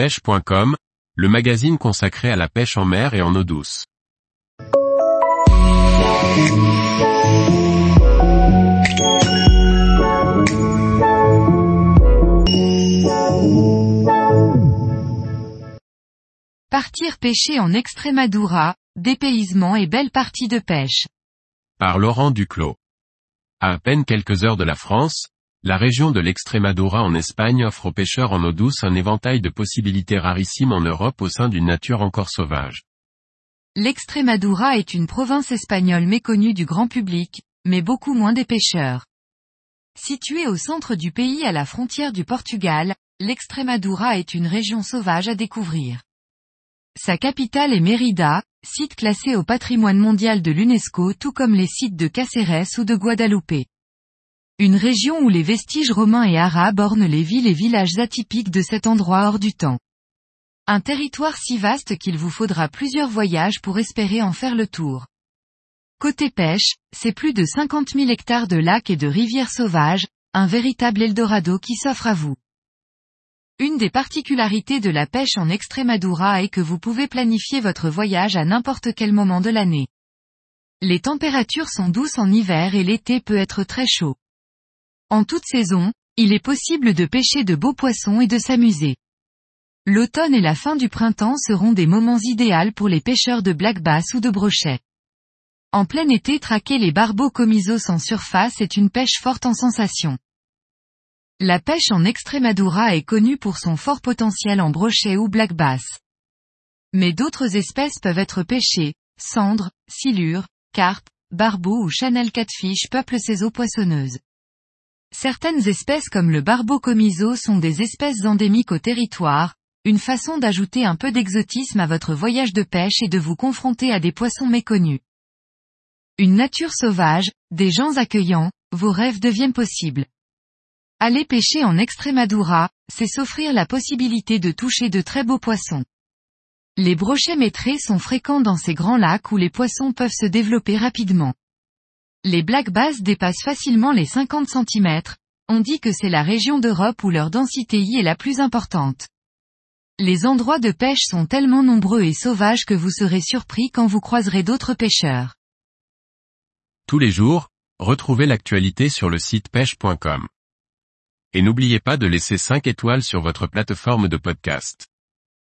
pêche.com, le magazine consacré à la pêche en mer et en eau douce. Partir pêcher en Extremadura, dépaysement et belle partie de pêche. Par Laurent Duclos. À à peine quelques heures de la France, la région de l'Extremadura en Espagne offre aux pêcheurs en eau douce un éventail de possibilités rarissimes en Europe au sein d'une nature encore sauvage. L'Extremadura est une province espagnole méconnue du grand public, mais beaucoup moins des pêcheurs. Située au centre du pays à la frontière du Portugal, l'Extremadura est une région sauvage à découvrir. Sa capitale est Mérida, site classé au patrimoine mondial de l'UNESCO tout comme les sites de Cáceres ou de Guadeloupe. Une région où les vestiges romains et arabes ornent les villes et villages atypiques de cet endroit hors du temps. Un territoire si vaste qu'il vous faudra plusieurs voyages pour espérer en faire le tour. Côté pêche, c'est plus de 50 000 hectares de lacs et de rivières sauvages, un véritable Eldorado qui s'offre à vous. Une des particularités de la pêche en Extremadura est que vous pouvez planifier votre voyage à n'importe quel moment de l'année. Les températures sont douces en hiver et l'été peut être très chaud. En toute saison, il est possible de pêcher de beaux poissons et de s'amuser. L'automne et la fin du printemps seront des moments idéaux pour les pêcheurs de black bass ou de brochet. En plein été traquer les barbeaux comisos en surface est une pêche forte en sensation. La pêche en Extremadura est connue pour son fort potentiel en brochet ou black bass. Mais d'autres espèces peuvent être pêchées, cendres, silures, carpes, barbeaux ou chanel catfish peuplent ces eaux poissonneuses. Certaines espèces comme le barbeau comiso sont des espèces endémiques au territoire, une façon d'ajouter un peu d'exotisme à votre voyage de pêche et de vous confronter à des poissons méconnus. Une nature sauvage, des gens accueillants, vos rêves deviennent possibles. Aller pêcher en Extremadura, c'est s'offrir la possibilité de toucher de très beaux poissons. Les brochets métrés sont fréquents dans ces grands lacs où les poissons peuvent se développer rapidement. Les black bass dépassent facilement les 50 cm, on dit que c'est la région d'Europe où leur densité y est la plus importante. Les endroits de pêche sont tellement nombreux et sauvages que vous serez surpris quand vous croiserez d'autres pêcheurs. Tous les jours, retrouvez l'actualité sur le site pêche.com. Et n'oubliez pas de laisser 5 étoiles sur votre plateforme de podcast.